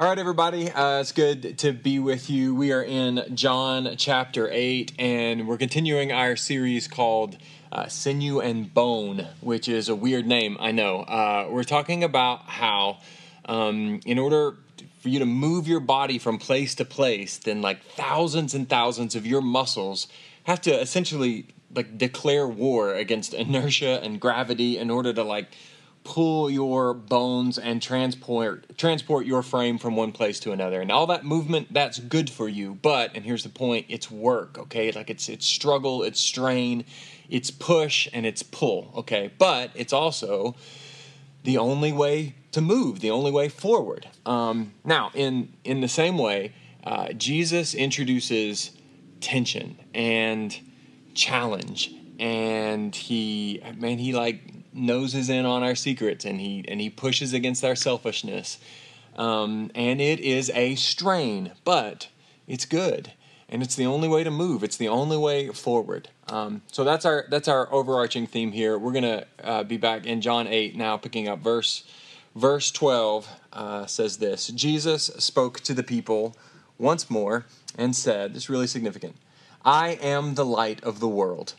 All right, everybody, uh, it's good to be with you. We are in John chapter 8, and we're continuing our series called uh, Sinew and Bone, which is a weird name, I know. Uh, we're talking about how, um, in order for you to move your body from place to place, then like thousands and thousands of your muscles have to essentially like declare war against inertia and gravity in order to like pull your bones and transport transport your frame from one place to another. And all that movement that's good for you but and here's the point it's work okay? Like it's it's struggle it's strain it's push and it's pull okay? But it's also the only way to move the only way forward. Um, now in in the same way uh, jesus introduces tension and challenge and he man he like noses in on our secrets and he and he pushes against our selfishness. Um, and it is a strain, but it's good, and it's the only way to move. It's the only way forward. Um, so that's our that's our overarching theme here. We're gonna uh, be back in John eight now, picking up verse verse twelve uh, says this: Jesus spoke to the people once more and said, "This is really significant. I am the light of the world.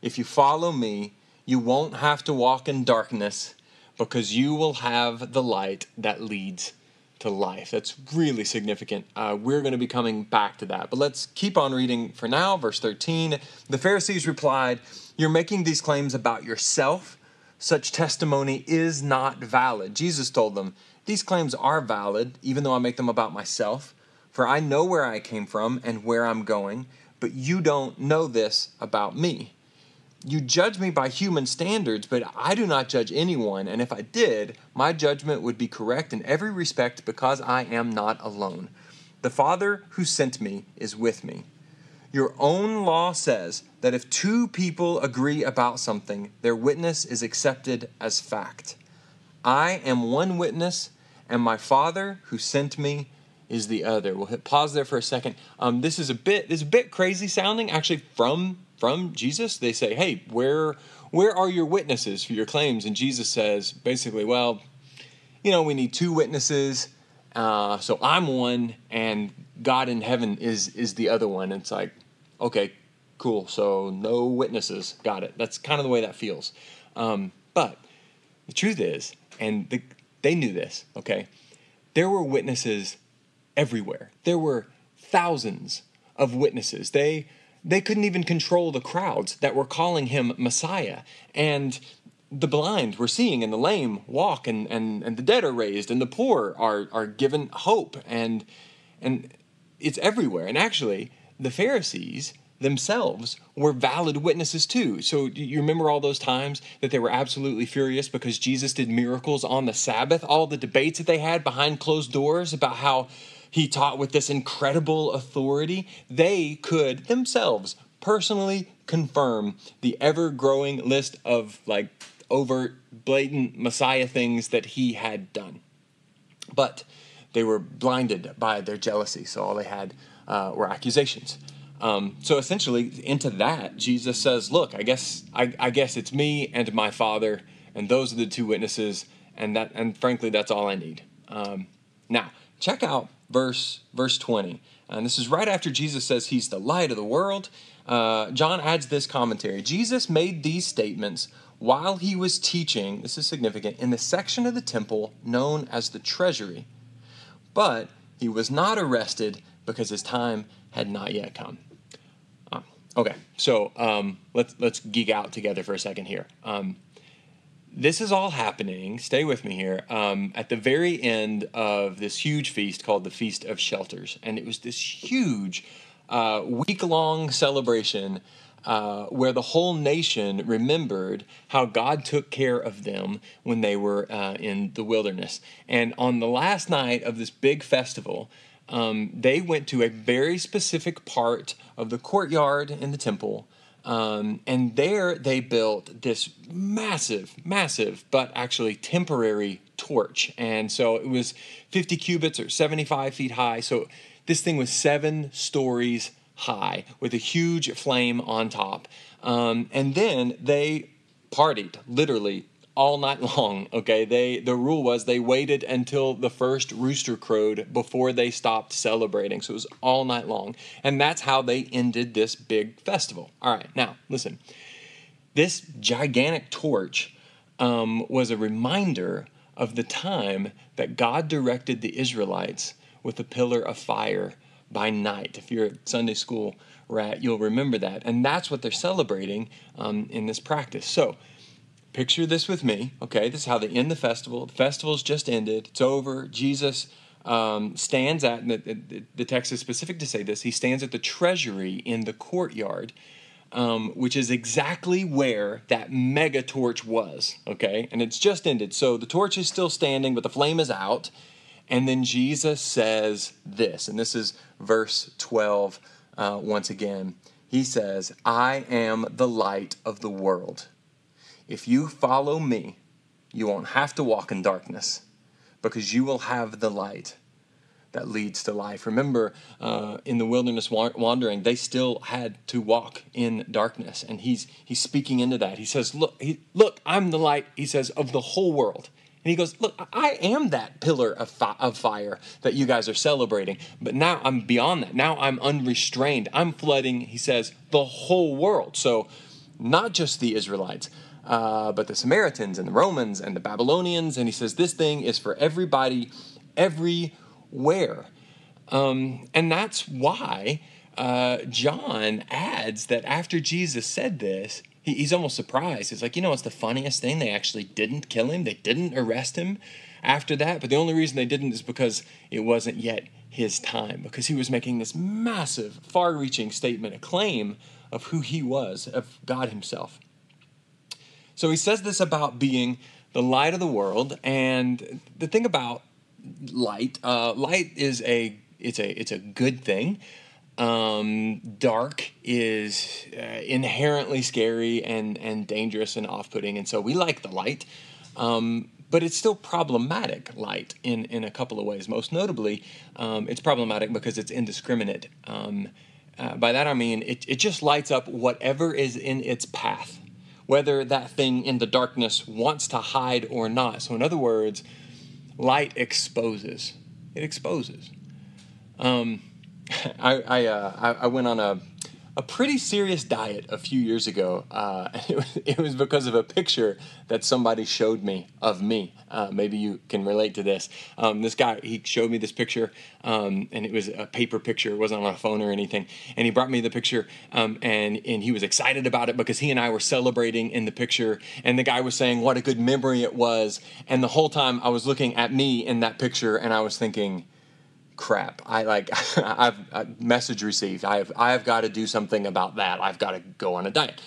If you follow me." You won't have to walk in darkness because you will have the light that leads to life. That's really significant. Uh, we're going to be coming back to that. But let's keep on reading for now. Verse 13 The Pharisees replied, You're making these claims about yourself. Such testimony is not valid. Jesus told them, These claims are valid, even though I make them about myself. For I know where I came from and where I'm going, but you don't know this about me. You judge me by human standards, but I do not judge anyone, and if I did, my judgment would be correct in every respect because I am not alone. The Father who sent me is with me. Your own law says that if two people agree about something, their witness is accepted as fact. I am one witness, and my Father who sent me is the other. We'll hit pause there for a second. Um, this is a bit this is a bit crazy sounding, actually from from Jesus. They say, "Hey, where where are your witnesses for your claims?" And Jesus says, basically, "Well, you know, we need two witnesses. Uh, so I'm one, and God in heaven is is the other one." And it's like, okay, cool. So no witnesses. Got it. That's kind of the way that feels. Um, but the truth is, and the, they knew this. Okay, there were witnesses everywhere. There were thousands of witnesses. They they couldn't even control the crowds that were calling him Messiah. And the blind were seeing and the lame walk and, and, and the dead are raised and the poor are, are given hope and and it's everywhere. And actually the Pharisees themselves were valid witnesses too. So you remember all those times that they were absolutely furious because Jesus did miracles on the Sabbath, all the debates that they had behind closed doors about how he taught with this incredible authority, they could themselves personally confirm the ever growing list of like overt, blatant Messiah things that he had done. But they were blinded by their jealousy, so all they had uh, were accusations. Um, so essentially, into that, Jesus says, "Look, I guess I, I guess it's me and my Father, and those are the two witnesses, and that, and frankly, that's all I need." Um, now, check out verse verse 20 and this is right after jesus says he's the light of the world. Uh, john adds this commentary. Jesus made these statements while he was teaching this is significant in the section of the temple known as the treasury. But he was not arrested because his time had not yet come. Uh, okay. So um, let's let's geek out together for a second here. Um, this is all happening, stay with me here, um, at the very end of this huge feast called the Feast of Shelters. And it was this huge uh, week long celebration uh, where the whole nation remembered how God took care of them when they were uh, in the wilderness. And on the last night of this big festival, um, they went to a very specific part of the courtyard in the temple um, and there they built this massive, massive, but actually temporary torch. And so it was 50 cubits or 75 feet high. So this thing was seven stories high with a huge flame on top. Um, and then they partied literally all night long. Okay, they the rule was they waited until the first rooster crowed before they stopped celebrating. So it was all night long, and that's how they ended this big festival. All right, now listen. This gigantic torch um, was a reminder of the time that God directed the Israelites with a pillar of fire by night. If you're at Sunday school rat, you'll remember that, and that's what they're celebrating um, in this practice. So picture this with me, okay? This is how they end the festival. The festival's just ended, it's over. Jesus um, stands at, the, the, text is specific to say this, he stands at the treasury in the courtyard, um, which is exactly where that mega torch was, okay? And it's just ended. So the torch is still standing, but the flame is out. And then Jesus says this, and this is verse 12 uh, once again. He says, I am the light of the world. If you follow me, you won't have to walk in darkness because you will have the light that leads to life. Remember, uh, in the wilderness wandering, they still had to walk in darkness, and he's he's speaking into that. He says, "Look, he, look, I'm the light." He says of the whole world. And he goes, Look, I am that pillar of, fi- of fire that you guys are celebrating. But now I'm beyond that. Now I'm unrestrained. I'm flooding, he says, the whole world. So not just the Israelites, uh, but the Samaritans and the Romans and the Babylonians. And he says, This thing is for everybody, everywhere. Um, and that's why uh, John adds that after Jesus said this, he, he's almost surprised. He's like, you know, it's the funniest thing. They actually didn't kill him, they didn't arrest him after that. But the only reason they didn't is because it wasn't yet his time, because he was making this massive, far reaching statement, a claim of who he was, of God himself. So he says this about being the light of the world, and the thing about light, uh, light is a it's a it's a good thing. Um, dark is uh, inherently scary and and dangerous and off putting, and so we like the light. Um, but it's still problematic light in, in a couple of ways. Most notably, um, it's problematic because it's indiscriminate. Um, uh, by that I mean it, it just lights up whatever is in its path whether that thing in the darkness wants to hide or not. So, in other words, light exposes. It exposes. Um, I I, uh, I, went on a a pretty serious diet a few years ago. Uh, it, was, it was because of a picture that somebody showed me of me. Uh, maybe you can relate to this. Um, this guy, he showed me this picture, um, and it was a paper picture. It wasn't on a phone or anything. And he brought me the picture, um, and and he was excited about it because he and I were celebrating in the picture. And the guy was saying what a good memory it was. And the whole time I was looking at me in that picture, and I was thinking crap. I like I've, I've message received. I have I have got to do something about that. I've got to go on a diet.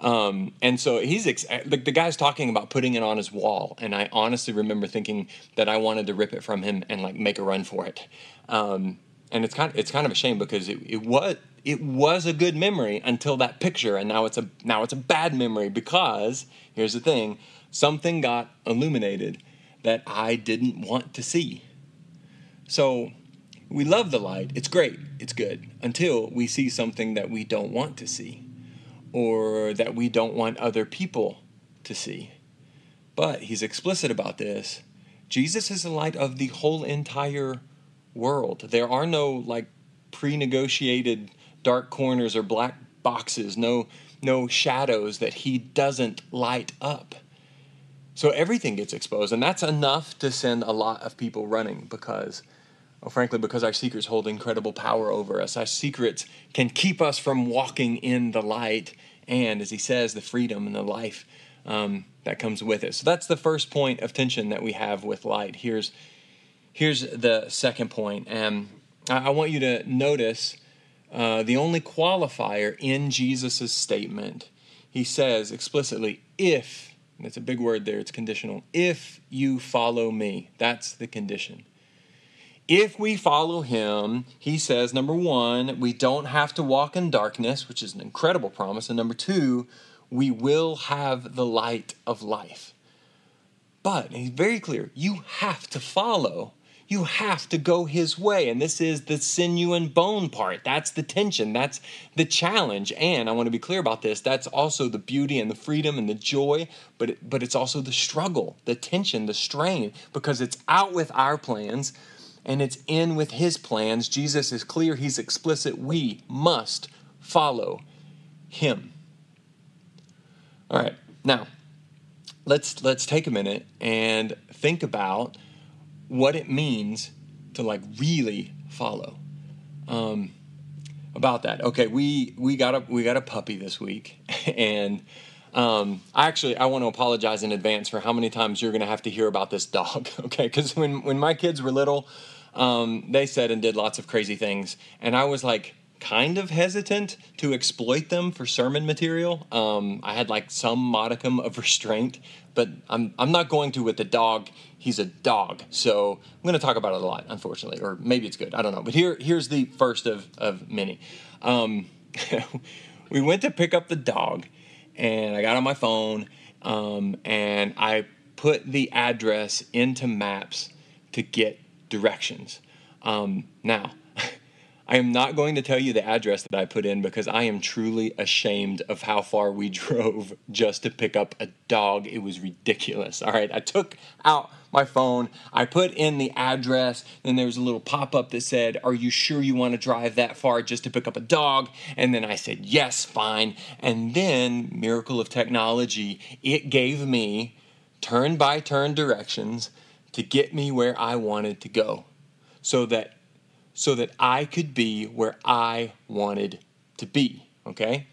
Um, and so he's ex- the, the guy's talking about putting it on his wall, and I honestly remember thinking that I wanted to rip it from him and like make a run for it. Um, and it's kind of, it's kind of a shame because it, it was it was a good memory until that picture, and now it's a now it's a bad memory because here's the thing: something got illuminated that I didn't want to see. So we love the light, it's great, it's good, until we see something that we don't want to see or that we don't want other people to see. But he's explicit about this. Jesus is the light of the whole entire world. There are no like pre-negotiated dark corners or black boxes, no no shadows that he doesn't light up. So everything gets exposed and that's enough to send a lot of people running because well, frankly, because our secrets hold incredible power over us. Our secrets can keep us from walking in the light and, as he says, the freedom and the life um, that comes with it. So that's the first point of tension that we have with light. Here's, here's the second point. And I, I want you to notice uh, the only qualifier in Jesus' statement. He says explicitly, if, that's a big word there, it's conditional, if you follow me. That's the condition if we follow him, he says, number one, we don't have to walk in darkness, which is an incredible promise. And number two, we will have the light of life. But he's very clear you have to follow. you have to go his way. And this is the sinew and bone part. That's the tension. That's the challenge. And I want to be clear about this. That's also the beauty and the freedom and the joy, but it, but it's also the struggle, the tension, the strain because it's out with our plans and it's in with his plans. Jesus is clear, he's explicit. We must follow him. All right. Now, let's let's take a minute and think about what it means to like really follow. Um, about that. Okay, we we got a we got a puppy this week, and um, I actually I want to apologize in advance for how many times you're going to have to hear about this dog. Okay, because when when my kids were little, um, they said and did lots of crazy things, and I was like kind of hesitant to exploit them for sermon material. Um, I had like some modicum of restraint, but I'm I'm not going to with the dog. He's a dog, so I'm going to talk about it a lot, unfortunately, or maybe it's good. I don't know. But here here's the first of of many. Um, we went to pick up the dog, and I got on my phone, um, and I put the address into Maps to get directions. Um, now I am not going to tell you the address that I put in because I am truly ashamed of how far we drove just to pick up a dog. It was ridiculous. All right, I took out my phone, I put in the address, then there was a little pop up that said, Are you sure you want to drive that far just to pick up a dog? And then I said, Yes, fine. And then, miracle of technology, it gave me turn by turn directions to get me where I wanted to go so that so that I could be where I wanted to be. Okay?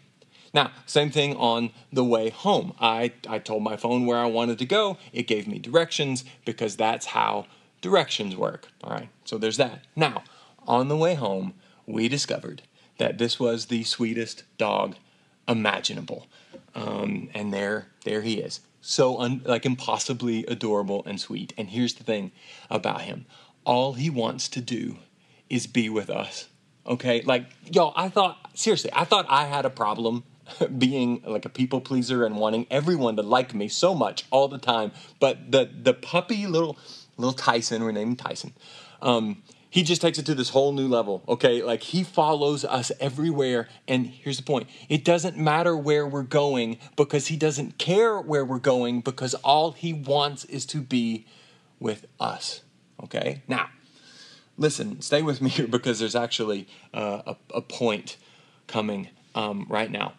Now, same thing on the way home. I, I told my phone where I wanted to go. It gave me directions because that's how directions work. All right, so there's that. Now, on the way home, we discovered that this was the sweetest dog imaginable. Um, and there, there he is. So, un, like, impossibly adorable and sweet. And here's the thing about him all he wants to do is be with us. Okay? Like, y'all, I thought, seriously, I thought I had a problem being like a people pleaser and wanting everyone to like me so much all the time. But the the puppy little little Tyson, we're named Tyson, um, he just takes it to this whole new level. Okay, like he follows us everywhere. And here's the point: it doesn't matter where we're going because he doesn't care where we're going because all he wants is to be with us. Okay, now listen, stay with me here because there's actually uh, a, a, point coming um, right now.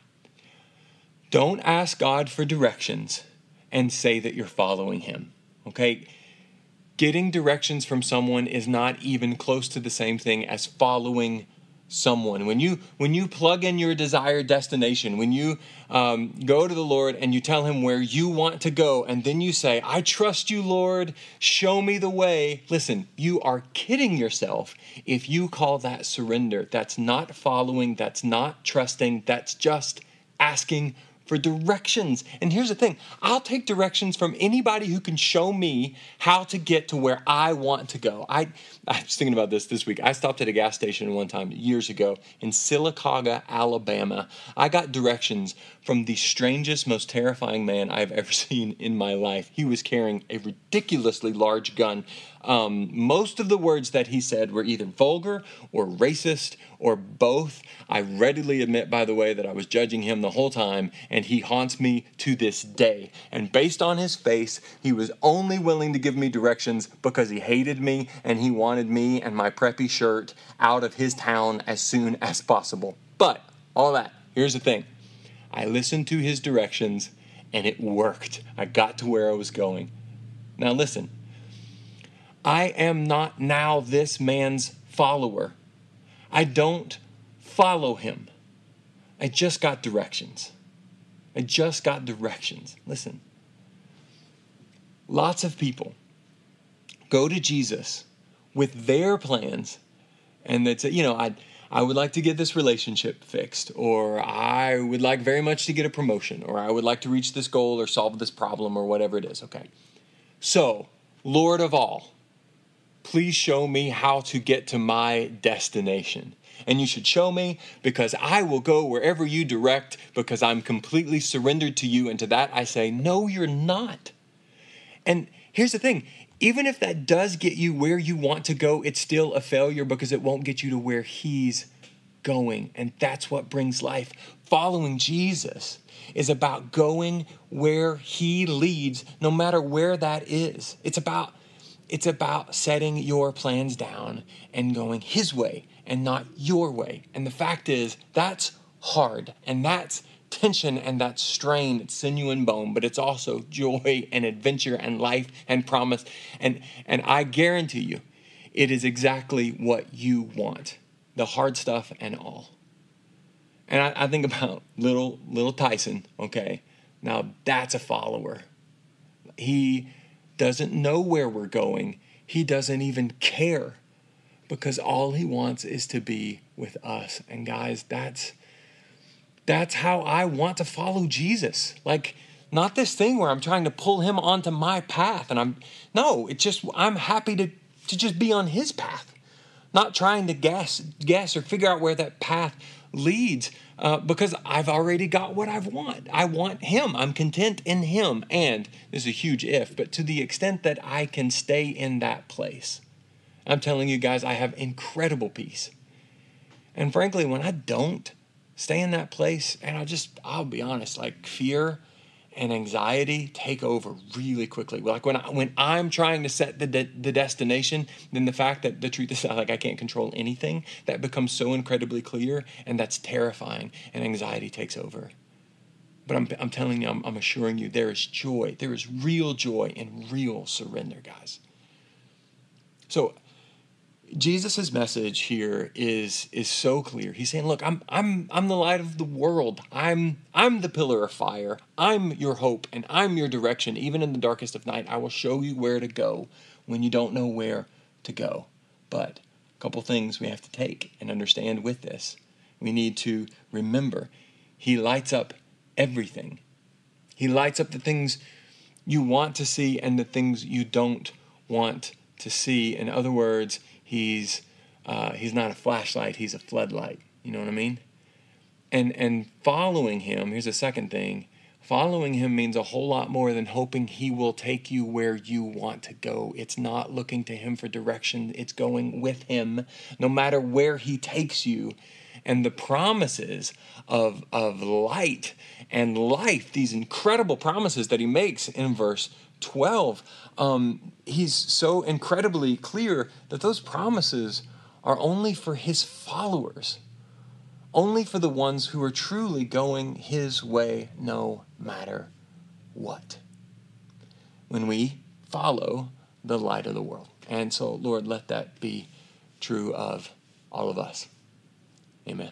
Don't ask God for directions and say that you're following Him. Okay? Getting directions from someone is not even close to the same thing as following someone. When you when you plug in your desired destination when you um, go to the lord and you tell him where you want to go and then you say i trust you lord. Show me the way. Listen you are kidding yourself if you call that surrender. That's not following. That's not trusting. That's just asking for directions. And here's the thing I'll take directions from anybody who can show me how to get to where I want to go. I, I was thinking about this this week. I stopped at a gas station one time years ago in Sylacauga, Alabama. I got directions from the strangest, most terrifying man I've ever seen in my life. He was carrying a ridiculously large gun. Um, most of the words that he said were either vulgar or racist or both. I readily admit, by the way, that I was judging him the whole time, and he haunts me to this day. And based on his face, he was only willing to give me directions because he hated me and he wanted me and my preppy shirt out of his town as soon as possible. But all that, here's the thing I listened to his directions and it worked. I got to where I was going. Now, listen, I am not now this man's follower. I don't follow him. I just got directions. I just got directions. Listen, lots of people go to Jesus with their plans and they say, you know, I I would like to get this relationship fixed, or I would like very much to get a promotion, or I would like to reach this goal or solve this problem or whatever it is. Okay. So, Lord of all, please show me how to get to my destination. And you should show me because I will go wherever you direct because I'm completely surrendered to you. And to that I say, No, you're not. And here's the thing even if that does get you where you want to go, it's still a failure because it won't get you to where He's going. And that's what brings life. Following Jesus is about going where He leads, no matter where that is. It's about it's about setting your plans down and going his way and not your way. And the fact is, that's hard and that's tension and that strain, it's sinew and bone, but it's also joy and adventure and life and promise. And, and I guarantee you, it is exactly what you want the hard stuff and all. And I, I think about little little Tyson, okay? Now that's a follower. He doesn't know where we're going. He doesn't even care because all he wants is to be with us. And guys, that's that's how I want to follow Jesus. Like, not this thing where I'm trying to pull him onto my path. And I'm, no, it's just, I'm happy to, to just be on his path, not trying to guess, guess or figure out where that path leads uh, because I've already got what I want. I want him. I'm content in him. And this is a huge if, but to the extent that I can stay in that place, I'm telling you guys, I have incredible peace. And frankly, when I don't, stay in that place and i just i'll be honest like fear and anxiety take over really quickly. Like when I, when i'm trying to set the de- the destination then the fact that the truth is like i can't control anything that becomes so incredibly clear and that's terrifying and anxiety takes over. But i'm, I'm telling you I'm, I'm assuring you there is joy there is real joy and real surrender guys. So Jesus' message here is is so clear. He's saying, "Look, I'm I'm I'm the light of the world. I'm I'm the pillar of fire. I'm your hope and I'm your direction. Even in the darkest of night, I will show you where to go when you don't know where to go." But a couple things we have to take and understand with this. We need to remember he lights up everything. He lights up the things you want to see and the things you don't want to see. In other words, he's uh, he's not a flashlight he's a floodlight. You know what i mean? And and following him here's a second thing. Following him means a whole lot more than hoping he will take you where you want to go. It's not looking to him for direction. It's going with him no matter where he takes you. And the promises of of light and life these incredible promises that he makes in verse 12, um, he's so incredibly clear that those promises are only for his followers, only for the ones who are truly going his way no matter what. When we follow the light of the world. And so, Lord, let that be true of all of us. Amen.